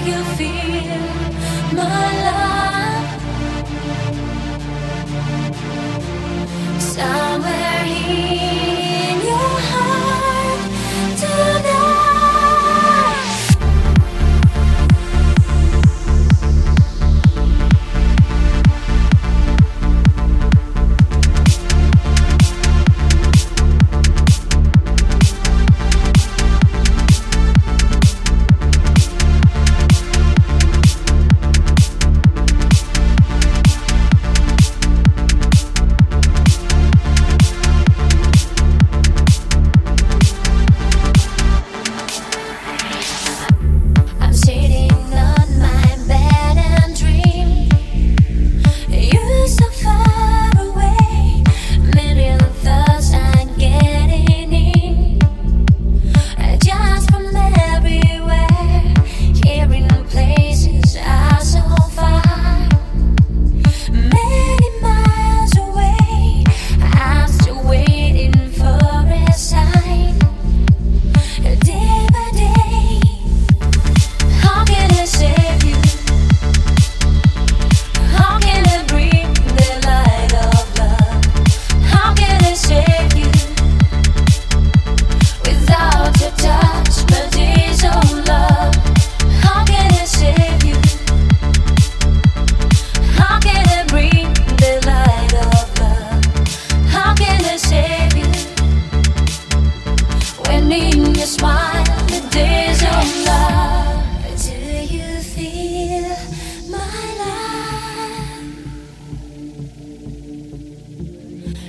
you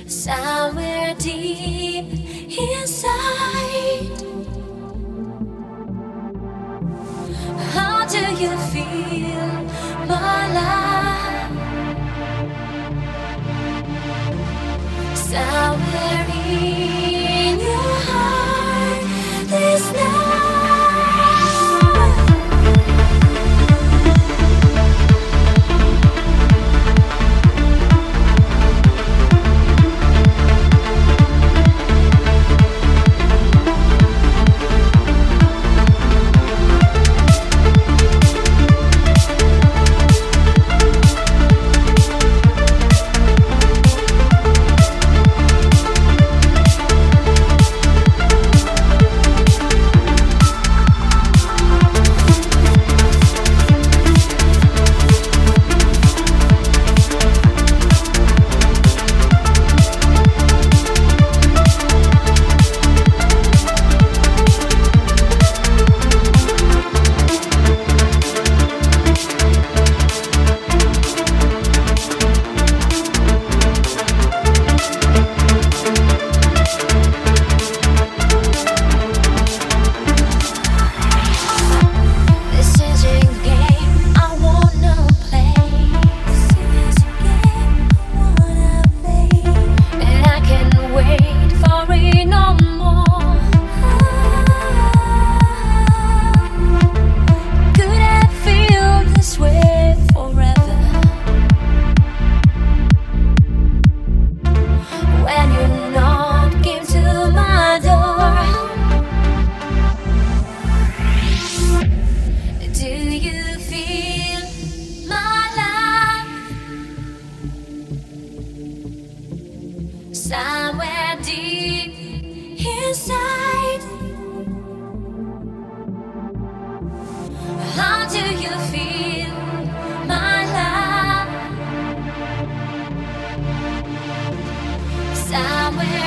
Somewhere deep inside. How do you feel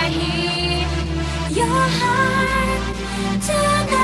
I your heart tonight.